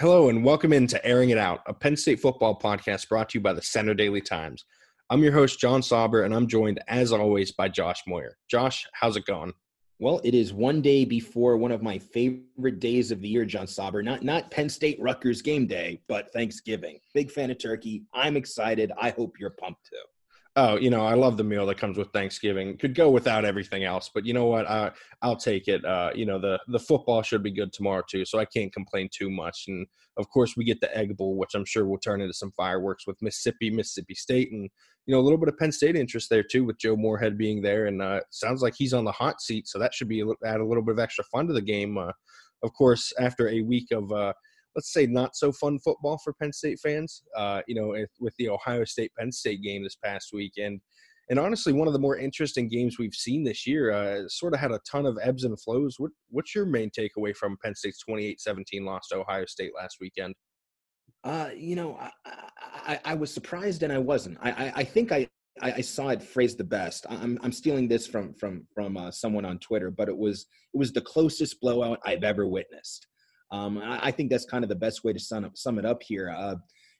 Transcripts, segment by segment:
Hello and welcome into Airing It Out, a Penn State football podcast brought to you by the Centre Daily Times. I'm your host, John Sauber, and I'm joined, as always, by Josh Moyer. Josh, how's it going? Well, it is one day before one of my favorite days of the year, John Sauber. Not not Penn State Rutgers game day, but Thanksgiving. Big fan of turkey. I'm excited. I hope you're pumped too. Oh, you know, I love the meal that comes with Thanksgiving. Could go without everything else, but you know what? I, I'll take it. Uh, you know, the the football should be good tomorrow too, so I can't complain too much. And of course, we get the Egg Bowl, which I'm sure will turn into some fireworks with Mississippi, Mississippi State, and you know a little bit of Penn State interest there too, with Joe Moorhead being there, and uh, sounds like he's on the hot seat, so that should be add a little bit of extra fun to the game. Uh, of course, after a week of uh, let's say not so fun football for Penn State fans. Uh, you know, with the Ohio State Penn State game this past weekend. And honestly, one of the more interesting games we've seen this year uh, sort of had a ton of ebbs and flows. What, what's your main takeaway from Penn State's 28 17 loss to Ohio State last weekend? Uh, you know, I, I, I, was surprised and I wasn't. I, I, I think I, I, saw it phrased the best. I'm, I'm stealing this from from from uh, someone on Twitter, but it was it was the closest blowout I've ever witnessed. Um, I, I, think that's kind of the best way to sum, up, sum it up here. Uh,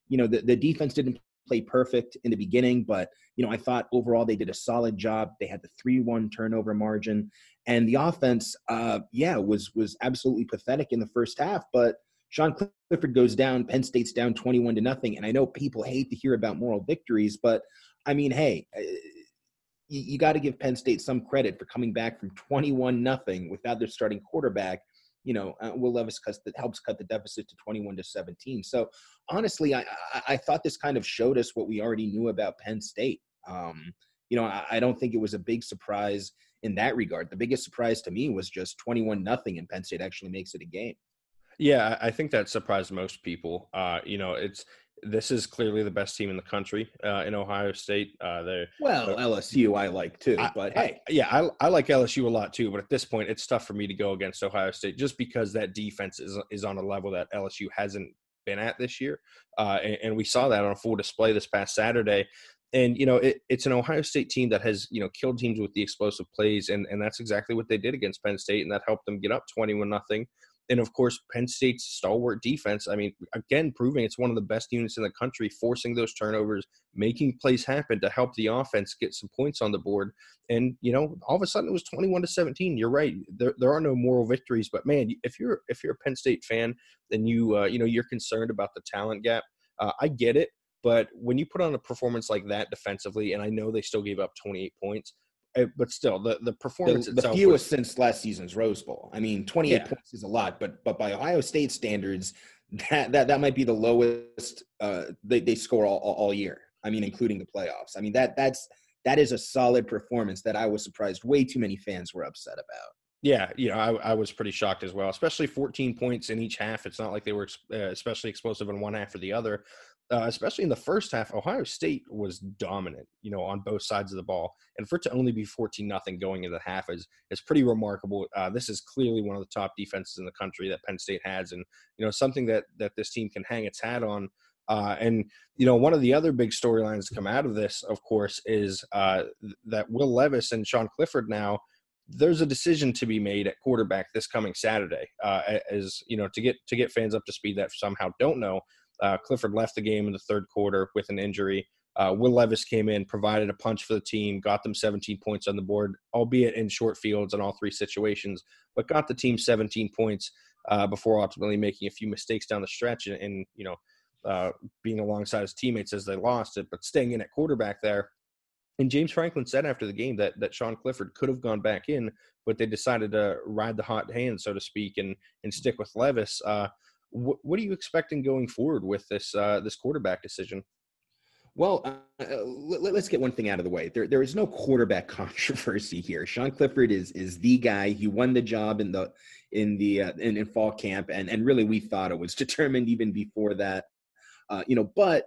you know, the, the defense didn't play perfect in the beginning, but, you know, I thought overall they did a solid job. They had the 3 1 turnover margin. And the offense, uh, yeah, was was absolutely pathetic in the first half. But Sean Clifford goes down, Penn State's down 21 to nothing. And I know people hate to hear about moral victories, but I mean, hey, uh, you, you got to give Penn State some credit for coming back from 21 nothing without their starting quarterback you know, uh, Will Levis cuts that helps cut the deficit to 21 to 17. So honestly, I, I, I thought this kind of showed us what we already knew about Penn State. Um, you know, I, I, don't think it was a big surprise in that regard. The biggest surprise to me was just 21 nothing, and Penn State actually makes it a game. Yeah, I think that surprised most people. Uh, you know, it's this is clearly the best team in the country uh, in Ohio State. Uh, they well, LSU I like too, but I, hey, yeah, I, I like LSU a lot too. But at this point, it's tough for me to go against Ohio State just because that defense is is on a level that LSU hasn't been at this year, uh, and, and, we saw that on a full display this past Saturday. And you know, it, it's an Ohio State team that has you know killed teams with the explosive plays, and and that's exactly what they did against Penn State, and that helped them get up twenty one nothing and of course Penn State's stalwart defense. I mean, again, proving it's one of the best units in the country, forcing those turnovers, making plays happen to help the offense get some points on the board. And you know, all of a sudden it was twenty-one to seventeen. You're right. There, there are no moral victories, but man, if you're if you're a Penn State fan, then you uh, you know you're concerned about the talent gap. Uh, I get it. But when you put on a performance like that defensively, and I know they still gave up 28 points, but still, the the performance the, the fewest was, since last season's Rose Bowl. I mean, 28 yeah. points is a lot, but but by Ohio State standards, that that that might be the lowest uh, they they score all, all year. I mean, including the playoffs. I mean that that's that is a solid performance that I was surprised way too many fans were upset about. Yeah, you know, I, I was pretty shocked as well, especially 14 points in each half. It's not like they were uh, especially explosive in one half or the other uh, especially in the first half, Ohio State was dominant, you know, on both sides of the ball. And for it to only be 14 nothing going into the half is is pretty remarkable. Uh, this is clearly one of the top defenses in the country that Penn State has, and you know, something that that this team can hang its hat on. Uh, and you know, one of the other big storylines to come out of this, of course, is uh, that Will Levis and Sean Clifford now. There's a decision to be made at quarterback this coming Saturday. Uh, as you know, to get to get fans up to speed that somehow don't know, uh, Clifford left the game in the third quarter with an injury. Uh, Will Levis came in, provided a punch for the team, got them 17 points on the board, albeit in short fields in all three situations, but got the team 17 points uh, before ultimately making a few mistakes down the stretch and, and you know uh, being alongside his teammates as they lost it, but staying in at quarterback there. And James Franklin said after the game that that Sean Clifford could have gone back in, but they decided to ride the hot hand, so to speak, and and stick with Levis. What, what are you expecting going forward with this uh, this quarterback decision? Well, uh, uh let, us get one thing out of the way. There, there is no quarterback controversy here. Sean Clifford is is the guy. He won the job in the in the uh, in, in fall camp, and and really we thought it was determined even before that. Uh, you know, but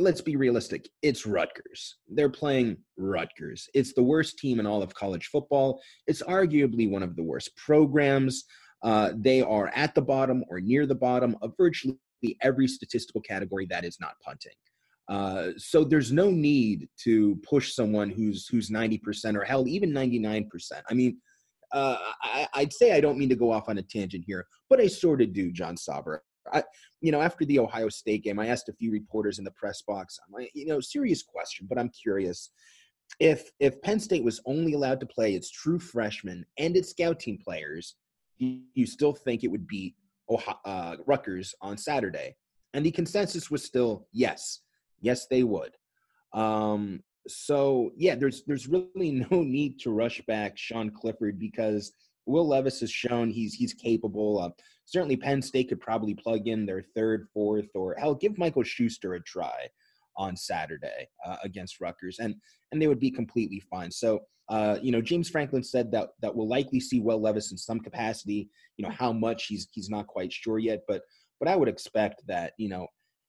let's be realistic. It's Rutgers. They're playing Rutgers. It's the worst team in all of college football. It's arguably one of the worst programs. Uh, they are at the bottom or near the bottom of virtually every statistical category that is not punting. Uh, so there's no need to push someone who's who's 90% or hell even 99%. I mean, uh, I, would say I don't mean to go off on a tangent here, but I sort of do, John Sauber. I, you know, after the Ohio State game, I asked a few reporters in the press box. I'm like, you know, serious question, but I'm curious. If if Penn State was only allowed to play its true freshmen and its scout team players, you, still think it would beat Ohio, uh, Rutgers on Saturday? And the consensus was still yes, yes they would. Um, so yeah, there's there's really no need to rush back Sean Clifford because Will Levis has shown he's he's capable. of certainly, Penn State could probably plug in their third, fourth, or hell, give Michael Schuster a try on Saturday uh, against Rutgers, and and they would be completely fine. So, uh, you know, James Franklin said that that we'll likely see Will Levis in some capacity. You know, how much he's he's not quite sure yet, but but I would expect that you know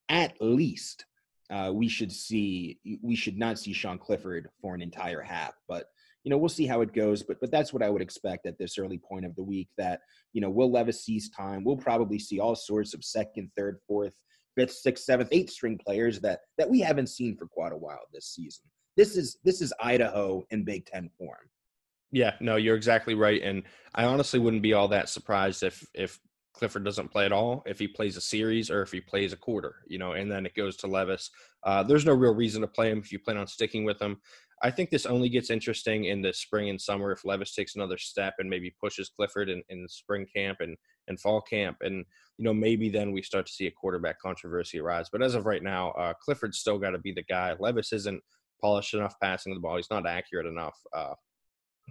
at least uh, we should see we should not see Sean Clifford for an entire half, but you know, we'll see how it goes, but but that's what I would expect at this early point of the week. That you know, Will Levis sees time. We'll probably see all sorts of second, third, fourth, fifth, sixth, seventh, eighth string players that that we haven't seen for quite a while this season. This is this is Idaho in Big Ten form. Yeah, no, you're exactly right, and I honestly wouldn't be all that surprised if if Clifford doesn't play at all, if he plays a series or if he plays a quarter, you know, and then it goes to Levis. Uh, there's no real reason to play him if you plan on sticking with him. I think this only gets interesting in the spring and summer if Levis takes another step and maybe pushes Clifford in, in spring camp and, and fall camp. And, you know, maybe then we start to see a quarterback controversy arise. But as of right now, uh, Clifford's still got to be the guy. Levis isn't polished enough passing the ball. He's not accurate enough. Uh,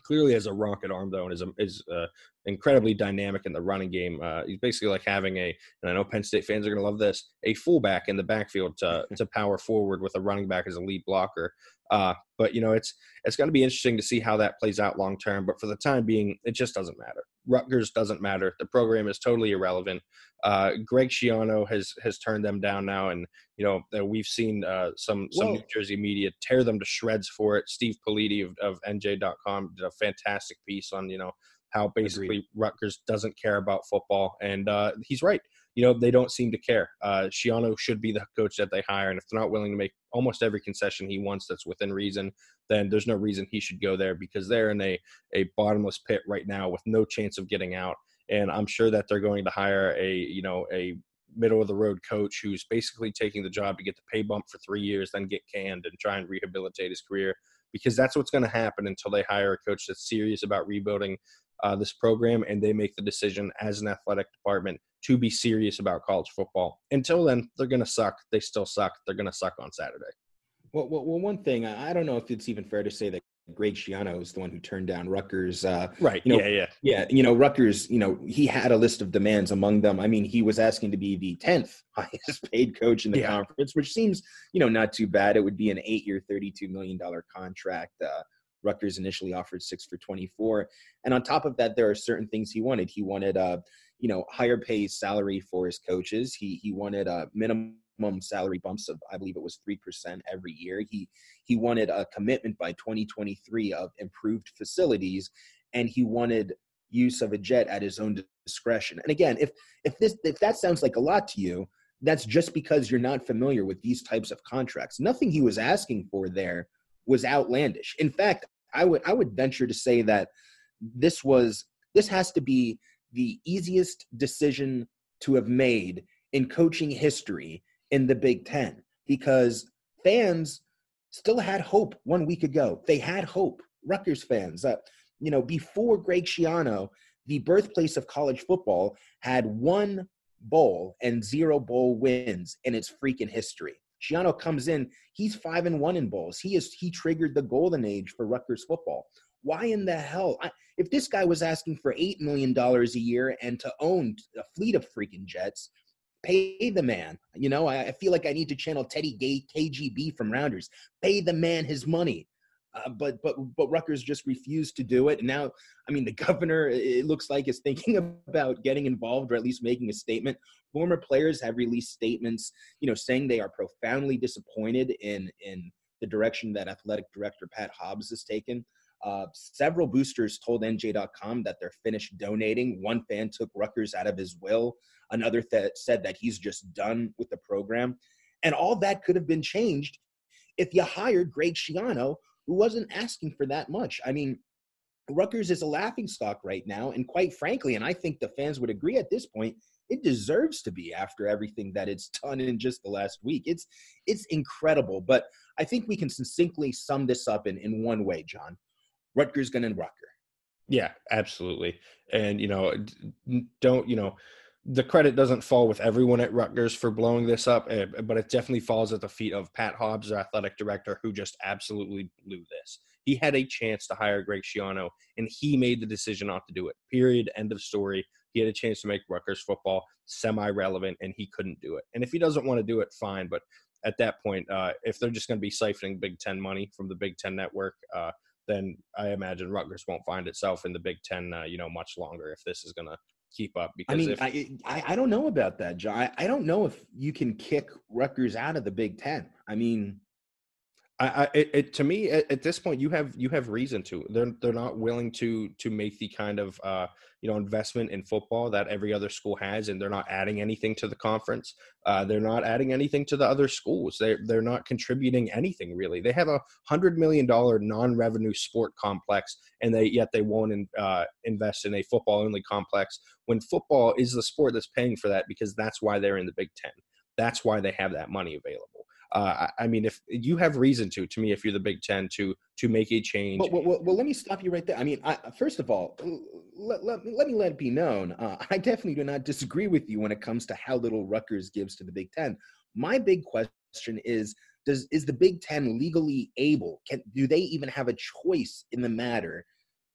clearly has a rocket arm though and is, is uh, incredibly dynamic in the running game uh, he's basically like having a and i know penn state fans are going to love this a fullback in the backfield to, to power forward with a running back as a lead blocker uh, but you know, it's it's going to be interesting to see how that plays out long term. But for the time being, it just doesn't matter. Rutgers doesn't matter. The program is totally irrelevant. Uh, Greg Schiano has has turned them down now, and you know uh, we've seen uh, some some Whoa. New Jersey media tear them to shreds for it. Steve Politi of, of NJ.com did a fantastic piece on you know how basically Agreed. Rutgers doesn't care about football, and uh, he's right you know, they don't seem to care. Uh, Schiano should be the coach that they hire, and if they're not willing to make almost every concession he wants that's within reason, then there's no reason he should go there because they're in a, a bottomless pit right now with no chance of getting out. And I'm sure that they're going to hire a, you know, a middle of the road coach who's basically taking the job to get the pay bump for three years, then get canned and try and rehabilitate his career because that's what's going to happen until they hire a coach that's serious about rebuilding uh, this program and they make the decision as an athletic department to be serious about college football. Until then, they're going to suck. They still suck. They're going to suck on Saturday. Well, well, well, one thing I don't know if it's even fair to say that Greg Schiano is the one who turned down Rutgers. Uh, right. You know, yeah. Yeah. Yeah. You know, Rutgers. You know, he had a list of demands among them. I mean, he was asking to be the tenth highest paid coach in the yeah. conference, which seems, you know, not too bad. It would be an eight-year, thirty-two million dollar contract. Uh, Rutgers initially offered six for 24. And on top of that, there are certain things he wanted. He wanted, uh, you know, higher pay salary for his coaches. He he wanted a minimum salary bumps of I believe it was three percent every year. He he wanted a commitment by 2023 of improved facilities, and he wanted use of a jet at his own discretion. And again, if if this if that sounds like a lot to you, that's just because you're not familiar with these types of contracts. Nothing he was asking for there was outlandish. In fact, I would I would venture to say that this was this has to be the easiest decision to have made in coaching history in the Big 10 because fans still had hope one week ago. They had hope. Rutgers fans, uh, you know, before Greg Schiano, the birthplace of college football had one bowl and zero bowl wins in its freaking history. Schiano comes in, he's five and one in bowls. He is he triggered the golden age for Rutgers football. Why in the hell? I, if this guy was asking for eight million dollars a year and to own a fleet of freaking jets, Pay the man. You know, I, I feel like I need to channel Teddy Gay KGB from Rounders. Pay the man his money. Uh, but but but Rutgers just refused to do it. And now, I mean, the governor it looks like is thinking about getting involved or at least making a statement. Former players have released statements, you know, saying they are profoundly disappointed in in the direction that athletic director Pat Hobbs has taken. Uh, several boosters told NJ.com that they're finished donating. One fan took Rutgers out of his will. Another th- said that he's just done with the program. And all that could have been changed if you hired Greg Schiano, who wasn't asking for that much. I mean, Rutgers is a laughing stock right now. And quite frankly, and I think the fans would agree at this point, it deserves to be after everything that it's done in just the last week. It's it's incredible. But I think we can succinctly sum this up in, in one way, John. Rutgers gonna Rucker. Yeah, absolutely. And you know, don't you know, the credit doesn't fall with everyone at Rutgers for blowing this up, eh, but it definitely falls at the feet of Pat Hobbs, their athletic director, who just absolutely blew this. He had a chance to hire Greg Schiano, and he made the decision not to do it. Period. End of story. He had a chance to make Rutgers football semi-relevant, and he couldn't do it. And if he doesn't want to do it, fine. But at that point, uh, if they're just going to be siphoning Big Ten money from the Big Ten network, uh, then I imagine Rutgers won't find itself in the Big Ten, uh, you know, much longer if this is going to keep up. Because I mean, if, I, I, I don't know about that, John. I, I don't know if you can kick Rutgers out of the Big Ten. I mean, I, I it, to me at, at, this point you have you have reason to. They're they're not willing to to make the kind of uh, you know investment in football that every other school has, and they're not adding anything to the conference. Uh, they're not adding anything to the other schools. They they're not contributing anything really. They have a hundred million dollar non revenue sport complex, and they yet they won't in, uh, invest in a football only complex when football is the sport that's paying for that because that's why they're in the Big Ten. That's why they have that money available. Uh, I mean, if you have reason to, to me, if you're the Big Ten, to to make a change. Well, well, well let me stop you right there. I mean, I, first of all, let, let, let, me let it be known. Uh, I definitely do not disagree with you when it comes to how little Rutgers gives to the Big Ten. My big question is: Does is the Big Ten legally able? Can do they even have a choice in the matter?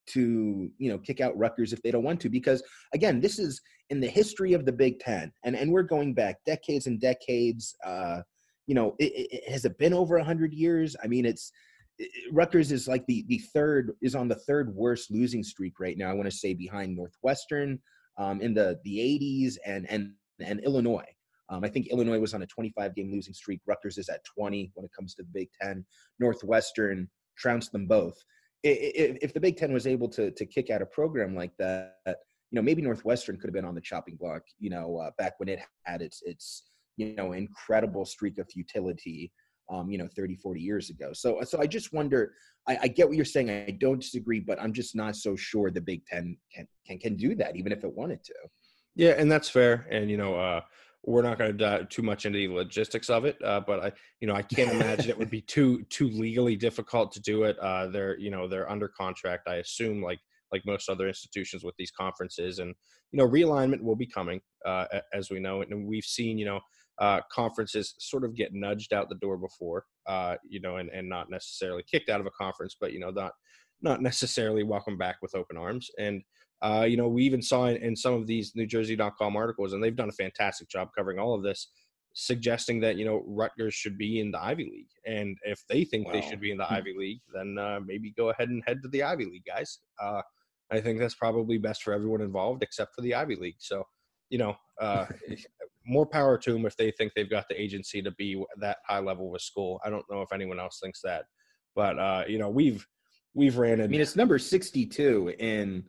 to you know kick out Rutgers if they don't want to because again this is in the history of the Big Ten and and we're going back decades and decades uh, you know, it, it, has it been over 100 years? I mean, it's it, Rutgers is like the the third is on the third worst losing streak right now. I want to say behind Northwestern um, in the the 80s and and and Illinois. Um, I think Illinois was on a 25 game losing streak. Rutgers is at 20 when it comes to the Big Ten. Northwestern trounced them both. If, the Big Ten was able to to kick out a program like that, you know, maybe Northwestern could have been on the chopping block. You know, uh, back when it had its its you know incredible streak of futility um, you know 30 40 years ago so so i just wonder I, I, get what you're saying i don't disagree but i'm just not so sure the big ten can can, can do that even if it wanted to yeah and that's fair and you know uh we're not going to dive too much into the logistics of it, uh, but I, you know, I can't imagine it would be too too legally difficult to do it. Uh, they're, you know, they're under contract. I assume, like like most other institutions with these conferences, and you know, realignment will be coming, uh, as we know, and we've seen, you know, uh, conferences sort of get nudged out the door before, uh, you know, and, and not necessarily kicked out of a conference, but, you know, not, not necessarily welcome back with open arms. And, uh, you know, we even saw in, in some of these New NewJersey.com articles, and they've done a fantastic job covering all of this, suggesting that, you know, Rutgers should be in the Ivy League. And if they think wow. they should be in the Ivy League, then uh, maybe go ahead and head to the Ivy League, guys. Uh, I think that's probably best for everyone involved except for the Ivy League. So, you know, uh, more power to them if they think they've got the agency to be that high level of a school. I don't know if anyone else thinks that, but uh, you know, we've we've ran. I mean, it's number sixty-two in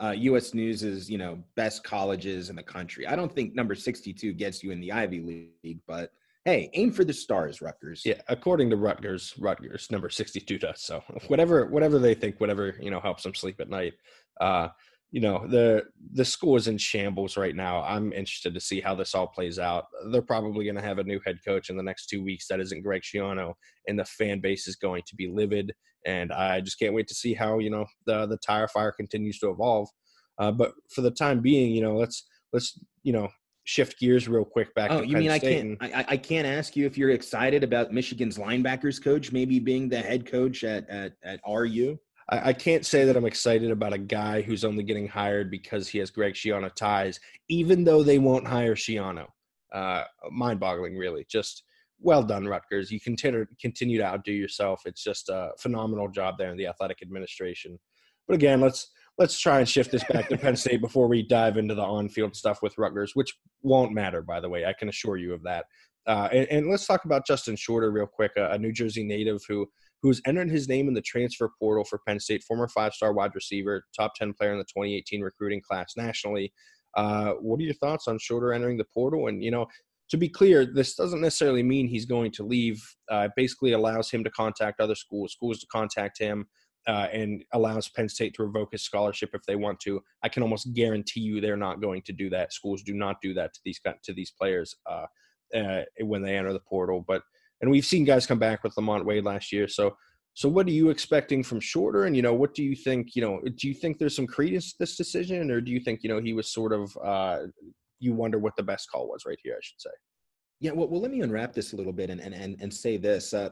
uh, U.S. News's you know best colleges in the country. I don't think number sixty-two gets you in the Ivy League, but hey, aim for the stars, Rutgers. Yeah, according to Rutgers, Rutgers number sixty-two does so. Whatever, whatever they think, whatever you know helps them sleep at night. Uh, you know the the school is in shambles right now. I'm interested to see how this all plays out. They're probably going to have a new head coach in the next two weeks. That isn't Greg Schiano, and the fan base is going to be livid. And I just can't wait to see how you know the the tire fire continues to evolve. Uh, but for the time being, you know, let's let's you know shift gears real quick back. Oh, you Penn mean State I can't? I, I can't ask you if you're excited about Michigan's linebackers coach maybe being the head coach at at, at RU. I, I, can't say that I'm excited about a guy who's only getting hired because he has Greg Schiano ties, even though they won't hire Schiano. Uh, mind-boggling, really. Just well done, Rutgers. You continue continue to outdo yourself. It's just a phenomenal job there in the athletic administration. But again, let's let's try and shift this back to Penn State before we dive into the on-field stuff with Rutgers, which won't matter, by the way. I can assure you of that. Uh, and, and, let's talk about Justin Shorter real quick, a, a, New Jersey native who who's entered his name in the transfer portal for Penn State, former five-star wide receiver, top 10 player in the 2018 recruiting class nationally. Uh, what are your thoughts on Shorter entering the portal? And you know, to be clear, this doesn't necessarily mean he's going to leave. Uh, it basically allows him to contact other schools, schools to contact him, uh, and allows Penn State to revoke his scholarship if they want to. I can almost guarantee you they're not going to do that. Schools do not do that to these to these players uh, uh, when they enter the portal. But and we've seen guys come back with Lamont Wade last year. So so what are you expecting from Shorter? And you know, what do you think? You know, do you think there's some credence to this decision, or do you think you know he was sort of uh, you wonder what the best call was right here, I should say. Yeah, well, well let me unwrap this a little bit and and and, and say this. Uh,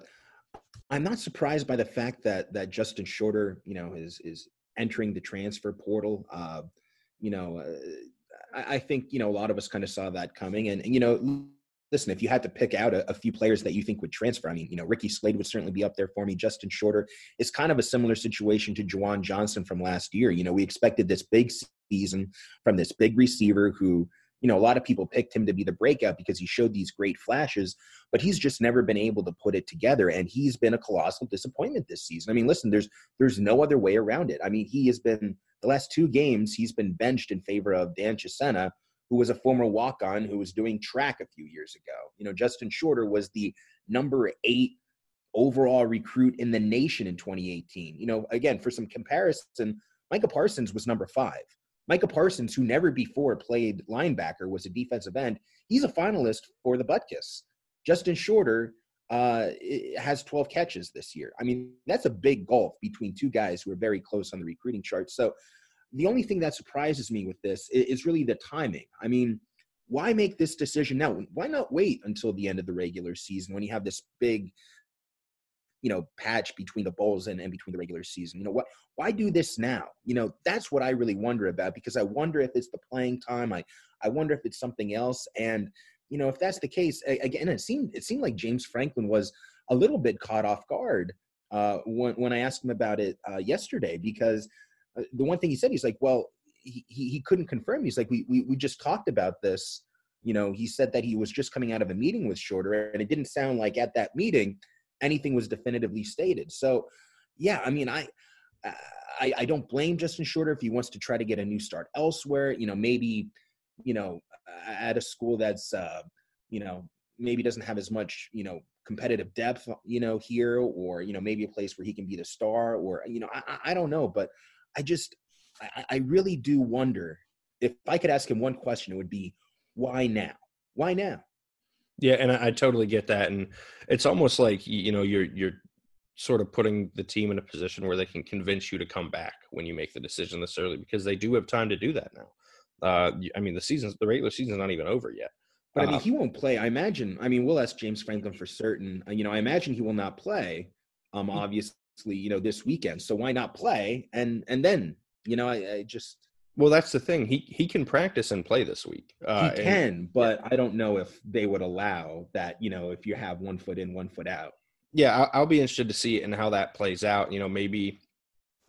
I'm not surprised by the fact that that Justin Shorter, you know, is is entering the transfer portal. Uh, you know, uh, I, I, think you know a lot of us kind of saw that coming, and, and you know, listen, if you had to pick out a, a, few players that you think would transfer, I mean, you know, Ricky Slade would certainly be up there for me. Justin Shorter is kind of a similar situation to Juwan Johnson from last year. You know, we expected this big season from this big receiver who you know, a lot of people picked him to be the breakout because he showed these great flashes, but he's just never been able to put it together. And he's been a colossal disappointment this season. I mean, listen, there's there's no other way around it. I mean, he has been the last two games he's been benched in favor of Dan Chisena, who was a former walk-on who was doing track a few years ago. You know, Justin Shorter was the number eight overall recruit in the nation in 2018. You know, again, for some comparison, Micah Parsons was number five. Micah Parsons, who never before played linebacker, was a defensive end. He's a finalist for the Butkus. Justin Shorter uh, has 12 catches this year. I mean, that's a big gulf between two guys who are very close on the recruiting chart. So the only thing that surprises me with this is really the timing. I mean, why make this decision now? Why not wait until the end of the regular season when you have this big you know patch between the bowls and, and between the regular season you know what why do this now you know that's what i really wonder about because i wonder if it's the playing time i i wonder if it's something else and you know if that's the case again it seemed it seemed like james franklin was a little bit caught off guard uh, when, when i asked him about it uh, yesterday because the one thing he said he's like well he, he, he couldn't confirm he's like we, we we just talked about this you know he said that he was just coming out of a meeting with shorter and it didn't sound like at that meeting anything was definitively stated. So, yeah, I mean, I, I, I don't blame Justin Shorter if he wants to try to get a new start elsewhere. You know, maybe, you know, at a school that's, uh, you know, maybe doesn't have as much, you know, competitive depth, you know, here, or you know, maybe a place where he can be the star, or you know, I, I don't know, but I just, I, I really do wonder if I could ask him one question, it would be, why now? Why now? Yeah, and I, I, totally get that, and it's almost like you know you're you're sort of putting the team in a position where they can convince you to come back when you make the decision this early because they do have time to do that now. Uh, I mean, the season's the regular season's not even over yet. But I mean, uh, he won't play. I imagine. I mean, we'll ask James Franklin for certain. Uh, you know, I imagine he will not play. Um, hmm. obviously, you know, this weekend. So why not play? And and then, you know, I, I just well, that's the thing. He he can practice and play this week. Uh, he can, and, but I don't know if they would allow that. You know, if you have one foot in, one foot out. Yeah, I'll, I'll be interested to see it and how that plays out. You know, maybe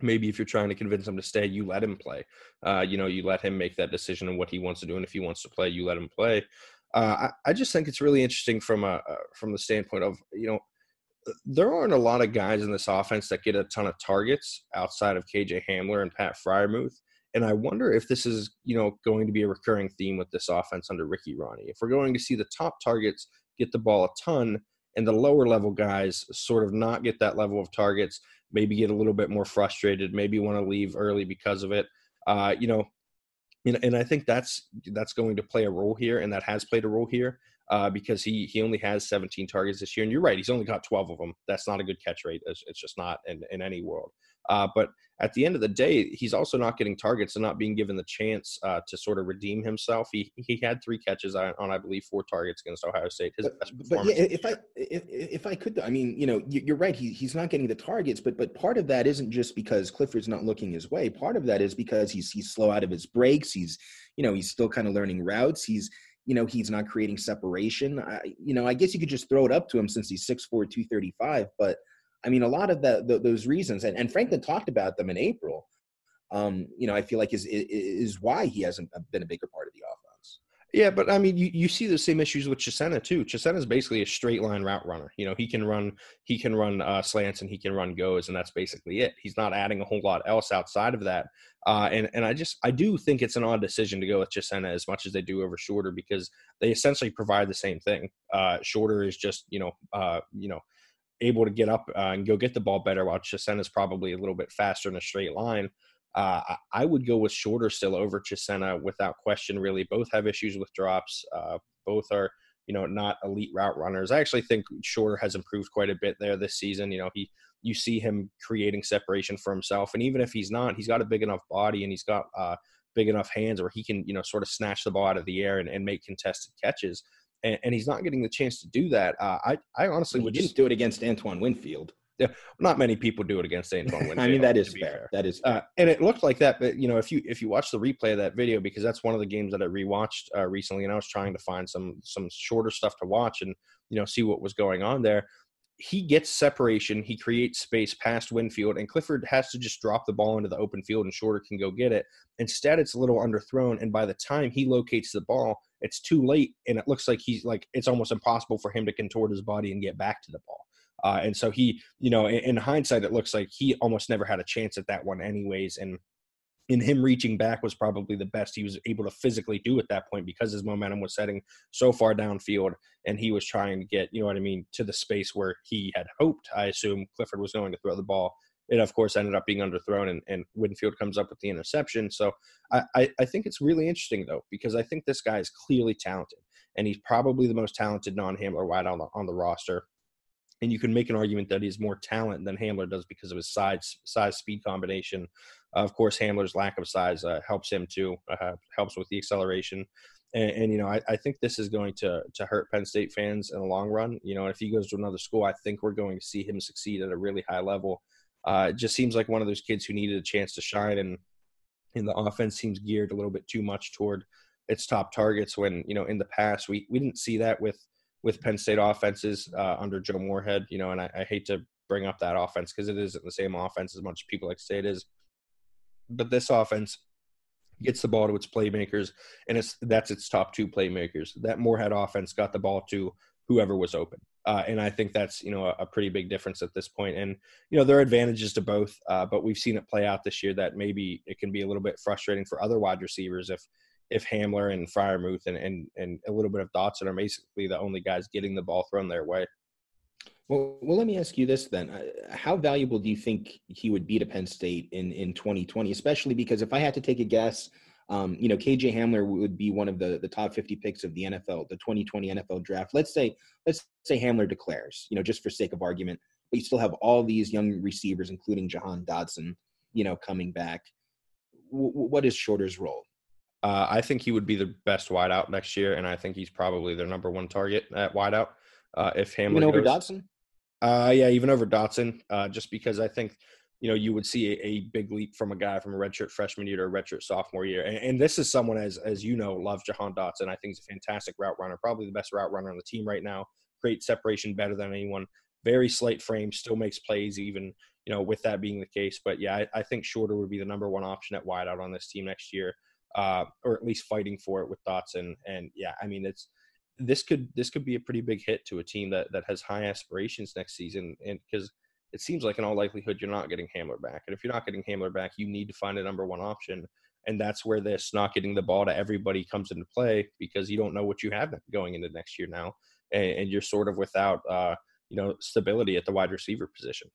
maybe if you're trying to convince him to stay, you let him play. Uh, you know, you let him make that decision on what he wants to do, and if he wants to play, you let him play. Uh, I, I, just think it's really interesting from a uh, from the standpoint of you know there aren't a lot of guys in this offense that get a ton of targets outside of KJ Hamler and Pat Freiermuth. And I wonder if this is, you know, going to be a recurring theme with this offense under Ricky Rahne. If we're going to see the top targets get the ball a ton and the lower level guys sort of not get that level of targets, maybe get a little bit more frustrated, maybe want to leave early because of it. Uh, you know, and, and I think that's that's going to play a role here, and that has played a role here uh, because he he only has 17 targets this year, and you're right, he's only got 12 of them. That's not a good catch rate. It's, it's just not in, in any world. Uh, but at the end of the day, he's also not getting targets and not being given the chance uh, to sort of redeem himself. He he had three catches on, on I believe, four targets against Ohio State. His but, but yeah, if I if, if I could, I mean, you know, you're right. He he's not getting the targets, but but part of that isn't just because Clifford's not looking his way. Part of that is because he's he's slow out of his breaks. He's you know he's still kind of learning routes. He's you know, he's not creating separation. I, you know, I guess you could just throw it up to him since he's 6'4", 235. But I mean, a lot of the, the those reasons, and, and Franklin talked about them in April. Um, you know, I feel like is, is is why he hasn't been a bigger part of the offense. Yeah, but I mean, you, you see the same issues with Chisena too. Chisena is basically a straight line route runner. You know, he can run he can run uh, slants and he can run goes, and that's basically it. He's not adding a whole lot else outside of that. Uh, and and I just I do think it's an odd decision to go with Chisena as much as they do over Shorter because they essentially provide the same thing. Uh, Shorter is just you know uh, you know able to get up uh, and go get the ball better, while Chisena is probably a little bit faster in a straight line. Uh, I would go with Shorter still over Chisena without question. Really, both have issues with drops. Uh, both are you know not elite route runners. I actually think Shorter has improved quite a bit there this season. You know he you see him creating separation for himself, and even if he's not, he's got a big enough body and he's got uh, big enough hands where he can you know sort of snatch the ball out of the air and, and make contested catches. And, and, he's not getting the chance to do that. Uh, I I honestly would didn't just do it against Antoine Winfield not many people do it against Antoine Winfield. I mean, that is fair. fair. That is, uh, and it looked like that. But you know, if you if you watch the replay of that video, because that's one of the games that I rewatched uh, recently, and I was trying to find some some shorter stuff to watch and you know see what was going on there. He gets separation. He creates space past Winfield, and Clifford has to just drop the ball into the open field, and Shorter can go get it. Instead, it's a little underthrown, and by the time he locates the ball, it's too late, and it looks like he's like it's almost impossible for him to contort his body and get back to the ball. Uh, and so he, you know, in, in, hindsight, it looks like he almost never had a chance at that one, anyways. And in him reaching back was probably the best he was able to physically do at that point because his momentum was setting so far downfield and he was trying to get, you know what I mean, to the space where he had hoped, I assume, Clifford was going to throw the ball. It, of course, ended up being underthrown, and, and Winfield comes up with the interception. So I, I, I think it's really interesting, though, because I think this guy is clearly talented, and he's probably the most talented non Hamler wide on the, on the roster and you can make an argument that he's more talent than Hamler does because of his size size speed combination. Uh, of course, Hamler's lack of size uh, helps him too, uh, helps with the acceleration. And, and you know, I, I, think this is going to to hurt Penn State fans in the long run. You know, if he goes to another school, I think we're going to see him succeed at a really high level. Uh, it just seems like one of those kids who needed a chance to shine, and and the offense seems geared a little bit too much toward its top targets. When you know, in the past, we we didn't see that with with Penn State offenses uh, under Joe Moorhead, you know, and I, I hate to bring up that offense because it isn't the same offense as much people like to say it is. But this offense gets the ball to its playmakers, and it's that's its top two playmakers. That Moorhead offense got the ball to whoever was open, uh, and I think that's you know a, a, pretty big difference at this point. And you know there are advantages to both, uh, but we've seen it play out this year that maybe it can be a little bit frustrating for other wide receivers if if Hamler and Freiermuth and, and, and a little bit of Dotson are basically the only guys getting the ball thrown their way. Well, well, let me ask you this then: uh, How valuable do you think he would be to Penn State in in 2020? Especially because if I had to take a guess, um, you know, KJ Hamler would be one of the the top 50 picks of the NFL, the 2020 NFL draft. Let's say let's say Hamler declares, you know, just for sake of argument, but you still have all these young receivers, including Jahan Dotson, you know, coming back. W- what is Shorter's role? Uh, I think he would be the best wideout next year, and I think he's probably their number one target at wideout. Uh, if Hamler even over goes, Dotson, uh, yeah, even over Dotson, uh, just because I think you know you would see a, a, big leap from a guy from a redshirt freshman year to a redshirt sophomore year, and, and, this is someone as as you know loves Jahan Dotson. I think he's a fantastic route runner, probably the best route runner on the team right now. Great separation, better than anyone. Very slight frame, still makes plays even you know with that being the case. But yeah, I, I think Shorter would be the number one option at wideout on this team next year uh, or at least fighting for it with Dotson. And yeah, I mean, it's this could this could be a pretty big hit to a team that that has high aspirations next season, and because it seems like in all likelihood you're not getting Hamler back, and if you're not getting Hamler back, you need to find a number one option. And that's where this not getting the ball to everybody comes into play because you don't know what you have going into next year now, and, and you're sort of without uh, you know stability at the wide receiver position.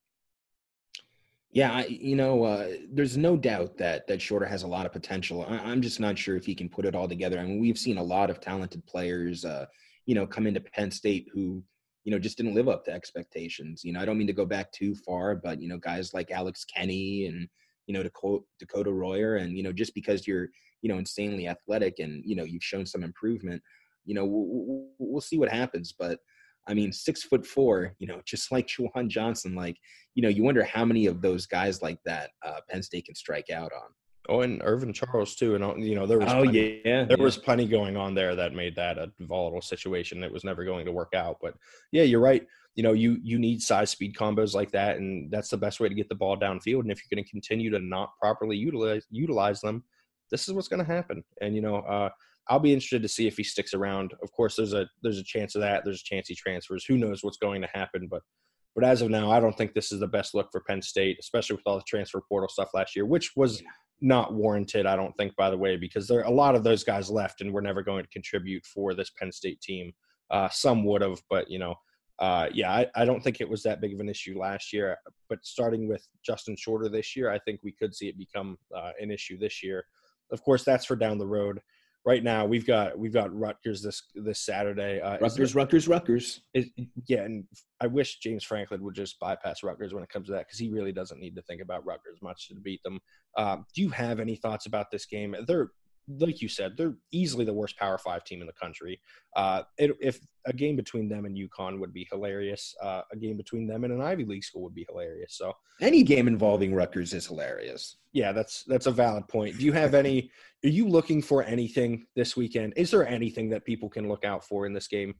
Yeah, I, you know, uh, there's no doubt that that Shorter has a lot of potential. I, am just not sure if he can put it all together. I mean, we've seen a lot of talented players, uh, you know, come into Penn State who, you know, just didn't live up to expectations. You know, I don't mean to go back too far, but you know, guys like Alex Kenney and you know Dakota, Dakota Royer, and you know, just because you're you know insanely athletic and you know you've shown some improvement, you know, we'll, we'll see what happens, but I mean, six foot four, you know, just like Juwan Johnson, like, you know, you wonder how many of those guys like that uh, Penn State can strike out on. Oh, and Irvin Charles too, and you know there was oh plenty, yeah, there yeah. was plenty going on there that made that a volatile situation that was never going to work out. But yeah, you're right. You know, you you need size speed combos like that, and that's the best way to get the ball downfield. And if you're going to continue to not properly utilize utilize them, this is what's going to happen. And you know, uh, I'll be interested to see if he sticks around. Of course, there's a there's a chance of that. There's a chance he transfers. Who knows what's going to happen? But but as of now, I don't think this is the best look for Penn State, especially with all the transfer portal stuff last year, which was not warranted, I don't think, by the way, because there a lot of those guys left and were never going to contribute for this Penn State team. Uh, some would have, but you know, uh, yeah, I, I, don't think it was that big of an issue last year. But starting with Justin Shorter this year, I think we could see it become uh, an issue this year. Of course, that's for down the road right now we've got we've got Rutgers this this Saturday. Uh, Rutgers, there, Rutgers, Rutgers. Is, yeah, and I wish James Franklin would just bypass Rutgers when it comes to that because he really doesn't need to think about Rutgers much to beat them. Um, do you have any thoughts about this game? They're like you said, they're easily the worst Power Five team in the country. Uh, it, if a game between them and UConn would be hilarious, uh, a game between them and an Ivy League school would be hilarious. So any game involving Rutgers is hilarious. Yeah, that's that's a valid point. Do you have any? are you looking for anything this weekend? Is there anything that people can look out for in this game?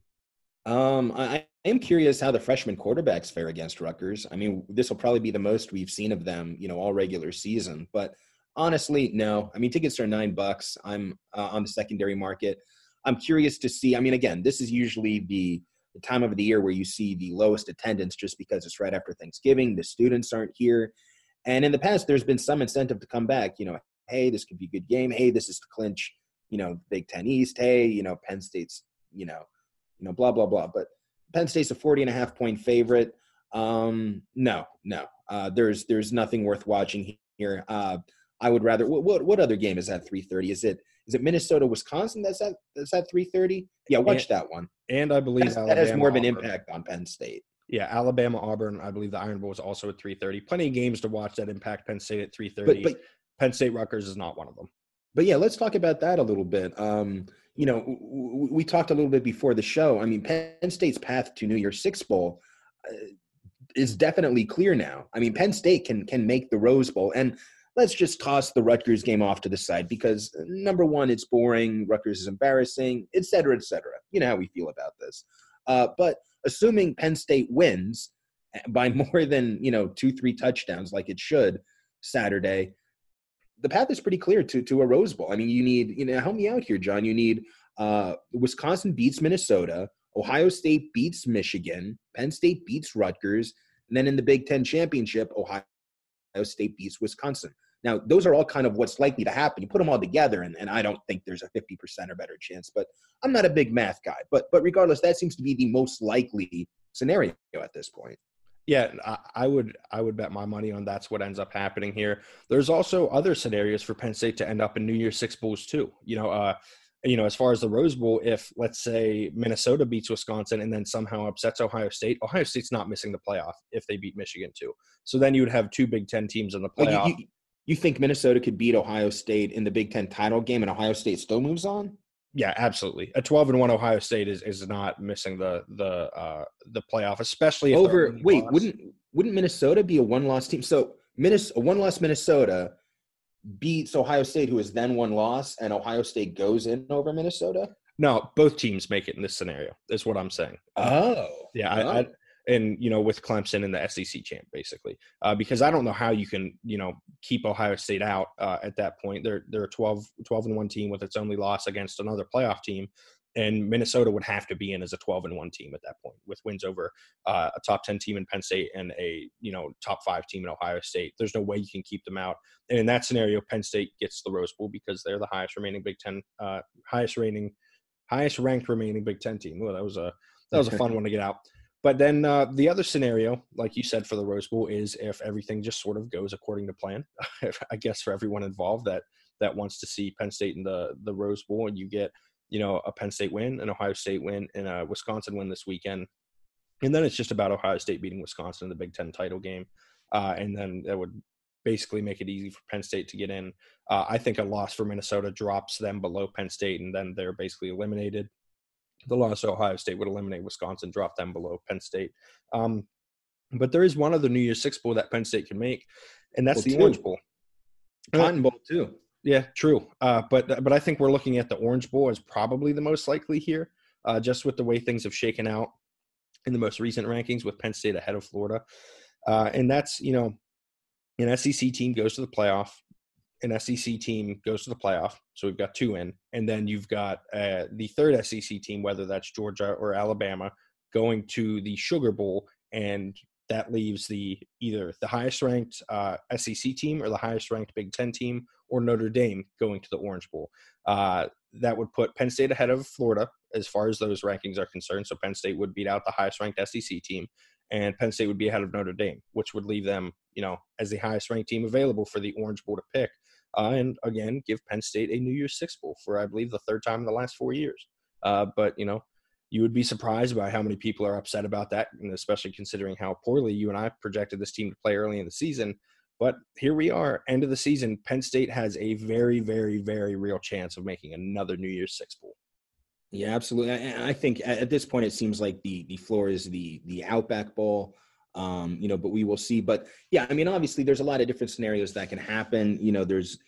Um, I, I am curious how the freshman quarterbacks fare against Rutgers. I mean, this will probably be the most we've seen of them, you know, all regular season, but honestly, no. I mean, tickets are nine bucks. I'm uh, on the secondary market. I'm curious to see. I mean, again, this is usually the, the time of the year where you see the lowest attendance just because it's right after Thanksgiving. The students aren't here. And in the past, there's been some incentive to come back. You know, hey, this could be a good game. Hey, this is to clinch, you know, Big Ten East. Hey, you know, Penn State's, you know, you know, blah, blah, blah. But Penn State's a 40 and a half point favorite. Um, no, no. Uh, there's there's nothing worth watching here. Uh, I would rather. What, what, what other game is at three thirty? Is it is it Minnesota Wisconsin? That's at that's at three thirty. Yeah, watch and, that one. And I believe that has more of an impact on Penn State. Yeah, Alabama Auburn. I believe the Iron Bowl is also at three thirty. Plenty of games to watch that impact Penn State at three thirty. But, but Penn State Rutgers is not one of them. But yeah, let's talk about that a little bit. Um, you know, we talked a little bit before the show. I mean, Penn State's path to New Year's Six Bowl uh, is definitely clear now. I mean, Penn State can can make the Rose Bowl, and let's just toss the Rutgers game off to the side because number one, it's boring. Rutgers is embarrassing, et cetera, et cetera. You know how we feel about this. Uh, but assuming Penn State wins eh, by more than you know two, three touchdowns, like it should Saturday, the path is pretty clear to to a Rose Bowl. I mean, you need you know help me out here, John. You need uh, Wisconsin beats Minnesota, Ohio State beats Michigan, Penn State beats Rutgers, and then in the Big Ten championship, Ohio State beats Wisconsin. Now, those are all kind of what's likely to happen. You put them all together, and, and I don't think there's a 50% or better chance, but I'm not a big math guy. But but regardless, that seems to be the most likely scenario at this point. Yeah, I would I would bet my money on that's what ends up happening here. There's also other scenarios for Penn State to end up in New Year's Six bowls too. You know, uh, you know, as far as the Rose Bowl, if let's say Minnesota beats Wisconsin and then somehow upsets Ohio State, Ohio State's not missing the playoff if they beat Michigan too. So then you would have two Big Ten teams in the playoff. Like you, you, you think Minnesota could beat Ohio State in the Big Ten title game and Ohio State still moves on? Yeah, absolutely. A 12 and 1 Ohio State is is not missing the the uh the playoff, especially over wait, wouldn't wouldn't Minnesota be a one loss team? So Minnesota, a one loss Minnesota beats Ohio State, who is then one loss, and Ohio State goes in over Minnesota? No, both teams make it in this scenario. Is what I'm saying. Oh, yeah. Oh. I, I, and you know with Clemson and the SEC champ basically. Uh, because I don't know how you can you know keep Ohio State out uh, at that point. They're they're a 12, 12 and one team with its only loss against another playoff team and Minnesota would have to be in as a 12 and one team at that point with wins over uh, a top 10 team in Penn State and a you know top five team in Ohio State. There's no way you can keep them out. And in that scenario Penn State gets the Rose Bowl because they're the highest remaining Big Ten uh, highest rating highest ranked remaining Big Ten team. Well that was a that was a fun one to get out but then uh, the other scenario, like you said, for the Rose Bowl is if everything just sort of goes according to plan. I guess for everyone involved that that wants to see Penn State in the the Rose Bowl, and you get you know a Penn State win, an Ohio State win, and a Wisconsin win this weekend, and then it's just about Ohio State beating Wisconsin in the Big Ten title game, uh, and then that would basically make it easy for Penn State to get in. Uh, I think a loss for Minnesota drops them below Penn State, and then they're basically eliminated the loss to Ohio State would eliminate Wisconsin, drop them below Penn State. Um, but there is one other New Year's Six bowl that Penn State can make, and that's well, the two. Orange Bowl. Cotton Bowl too. Yeah, true. Uh, but but I think we're looking at the Orange Bowl as probably the most likely here, uh, just with the way things have shaken out in the most recent rankings, with Penn State ahead of Florida, uh, and that's you know, an SEC team goes to the playoff, an SEC team goes to the playoff, so we've got two in, and then you've got uh, the third SEC team, whether that's Georgia or Alabama, going to the Sugar Bowl, and that leaves the either the highest ranked uh, SEC team or the highest ranked Big Ten team or Notre Dame going to the Orange Bowl. Uh, that would put Penn State ahead of Florida as far as those rankings are concerned. So Penn State would beat out the highest ranked SEC team, and Penn State would be ahead of Notre Dame, which would leave them, you know, as the highest ranked team available for the Orange Bowl to pick. Uh, and again, give Penn State a New Year's Six Bowl for, I believe, the third time in the last four years. Uh, but you know, you would be surprised by how many people are upset about that, and especially considering how poorly you and I projected this team to play early in the season. But here we are, end of the season. Penn State has a very, very, very real chance of making another New Year's Six Bowl. Yeah, absolutely. I, I think at this point it seems like the the floor is the the Outback Bowl. Um, you know, but we will see. But yeah, I mean, obviously, there's a lot of different scenarios that can happen. You know, there's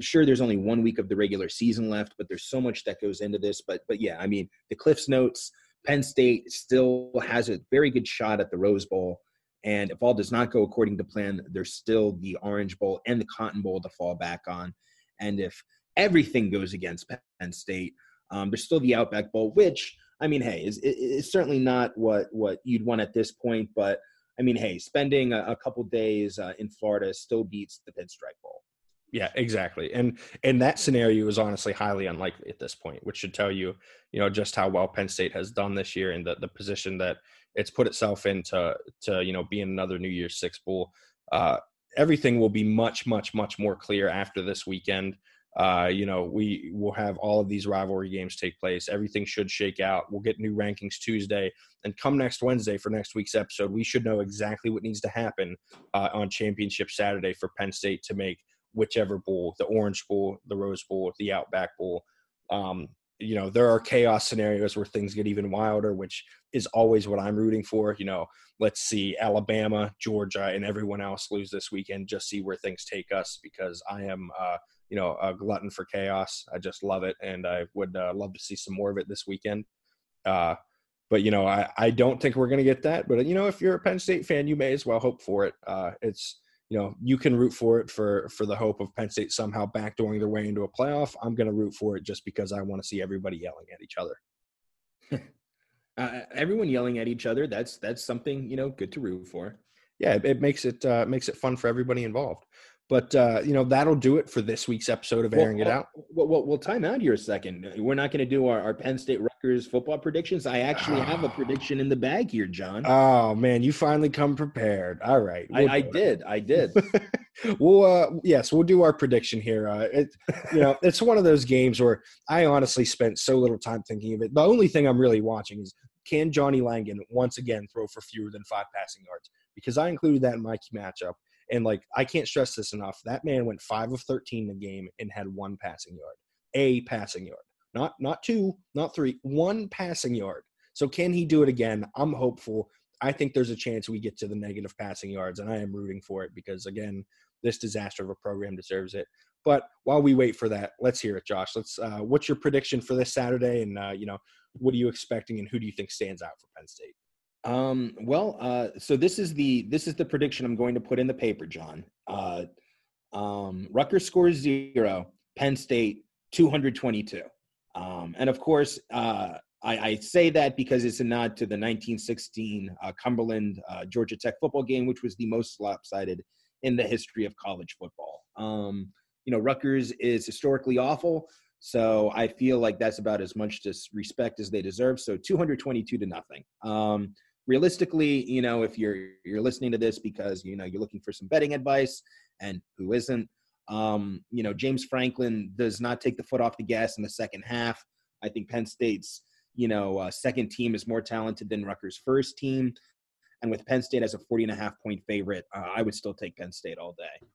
sure there's only one week of the regular season left, but there's so much that goes into this. But but yeah, I mean, the Cliffs notes. Penn State still has a very good shot at the Rose Bowl. And if all does not go according to plan, there's still the Orange Bowl and the Cotton Bowl to fall back on. And if everything goes against Penn State, um, there's still the Outback Bowl, which I mean, hey, is, is certainly not what what you'd want at this point. But I mean, hey, spending a, a couple days uh, in Florida still beats the Pinstripe Bowl. Yeah, exactly. And and that scenario is honestly highly unlikely at this point, which should tell you, you know, just how well Penn State has done this year and the the position that it's put itself into to you know being another New Year's Six bowl. Uh, everything will be much much much more clear after this weekend. Uh, you know, we will have all of these rivalry games take place. Everything should shake out. We'll get new rankings Tuesday, and come next Wednesday for next week's episode, we should know exactly what needs to happen uh, on Championship Saturday for Penn State to make whichever bowl, the Orange Bowl, the Rose Bowl, the Outback Bowl. Um, you know, there are chaos scenarios where things get even wilder, which is always what I'm rooting for. You know, let's see Alabama, Georgia, and everyone else lose this weekend. Just see where things take us because I am, uh, you know, a glutton for chaos. I just love it, and I would uh, love to see some more of it this weekend. Uh, but you know, I, I don't think we're going to get that. But you know, if you're a Penn State fan, you may as well hope for it. Uh, it's you know you can root for it for for the hope of Penn State somehow backdooring their way into a playoff. I'm going to root for it just because I want to see everybody yelling at each other. uh, everyone yelling at each other that's that's something you know good to root for. Yeah, it, it makes it uh, makes it fun for everybody involved. But uh, you know that'll do it for this week's episode of airing well, it out. Well, well, we'll time out here a second. We're not going to do our, our Penn State Rutgers football predictions. I actually have a prediction in the bag here, John. Oh man, you finally come prepared. All right, we'll I, I did. I did. we'll uh, yes, we'll do our prediction here. Uh, it, you know, it's one of those games where I honestly spent so little time thinking of it. The only thing I'm really watching is can Johnny Langan once again throw for fewer than five passing yards? Because I included that in my key matchup and like I can't stress this enough. That man went five of thirteen in the game and had one passing yard. A passing yard. Not not two, not three, one passing yard. So can he do it again? I'm hopeful. I think there's a chance we get to the negative passing yards, and I am rooting for it because again, this disaster of a program deserves it. But while we wait for that, let's hear it, Josh. Let's. Uh, what's your prediction for this Saturday, and uh, you know, what are you expecting, and who do you think stands out for Penn State? Um, well, uh, so this is the this is the prediction I'm going to put in the paper, John. Uh, um, Rutgers scores zero, Penn State 222. Um, and of course, uh, I, I, say that because it's a nod to the 1916 uh, Cumberland uh, Georgia Tech football game, which was the most lopsided in the history of college football. Um, you know, Rutgers is historically awful, so I feel like that's about as much respect as they deserve. So 222 to nothing. Um, realistically, you know, if you're you're listening to this because you know you're looking for some betting advice, and who isn't, um, you know, James Franklin does not take the foot off the gas in the second half. I think Penn State's you know uh, second team is more talented than Rutgers' first team, and with Penn State as a 40 and a half point favorite, uh, I would still take Penn State all day.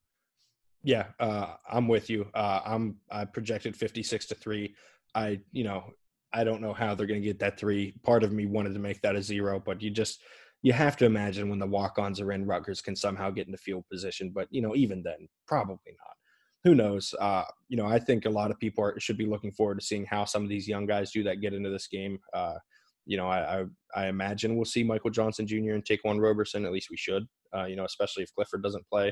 Yeah, uh, I'm with you. Uh, I'm I projected 56 to three. I you know I don't know how they're going to get that three. Part of me wanted to make that a zero, but you just you have to imagine when the walk-ons are in, Rutgers can somehow get into field position. But you know, even then, probably not. who knows? Uh, you know, I think a lot of people are, should be looking forward to seeing how some of these young guys do that get into this game. Uh, you know, I, I, I imagine we'll see Michael Johnson Jr. and Ta'Quan Roberson. At least we should. Uh, you know, especially if Clifford doesn't play.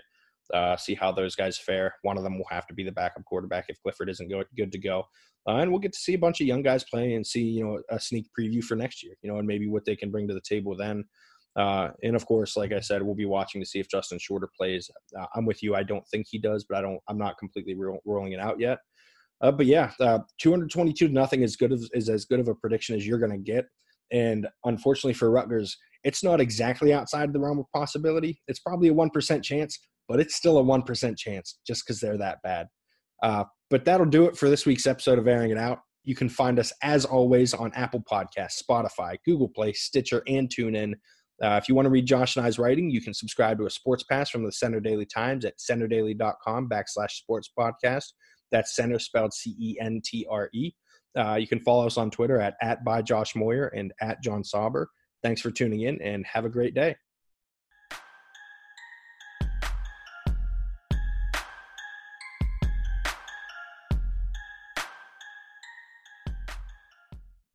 Uh, see how those guys fare. One of them will have to be the backup quarterback if Clifford isn't go, good to go. Uh, and we'll get to see a bunch of young guys playing and see, you know, a sneak preview for next year, you know, and maybe what they can bring to the table then. Uh, and of course, like I said, we'll be watching to see if Justin Shorter plays. Uh, I'm with you. I don't think he does, but I don't. I'm not completely ro- rolling it out yet. Uh, but yeah, uh, 222 to nothing is good of, is as good of a prediction as you're going to get. And unfortunately for Rutgers, it's not exactly outside the realm of possibility. It's probably a one percent chance, but it's still a 1% chance just because they're that bad. Uh, but that'll do it for this week's episode of Airing It Out. You can find us, as always, on Apple Podcasts, Spotify, Google Play, Stitcher, and TuneIn. Uh, if you want to read Josh and I's writing, you can subscribe to a sports pass from the Centre Daily Times at centredaily.com backslash sports podcast. That's center spelled C E N T R E. Uh, you can follow us on Twitter at, at by Josh Moyer and at John Sauber. Thanks for tuning in and have a great day.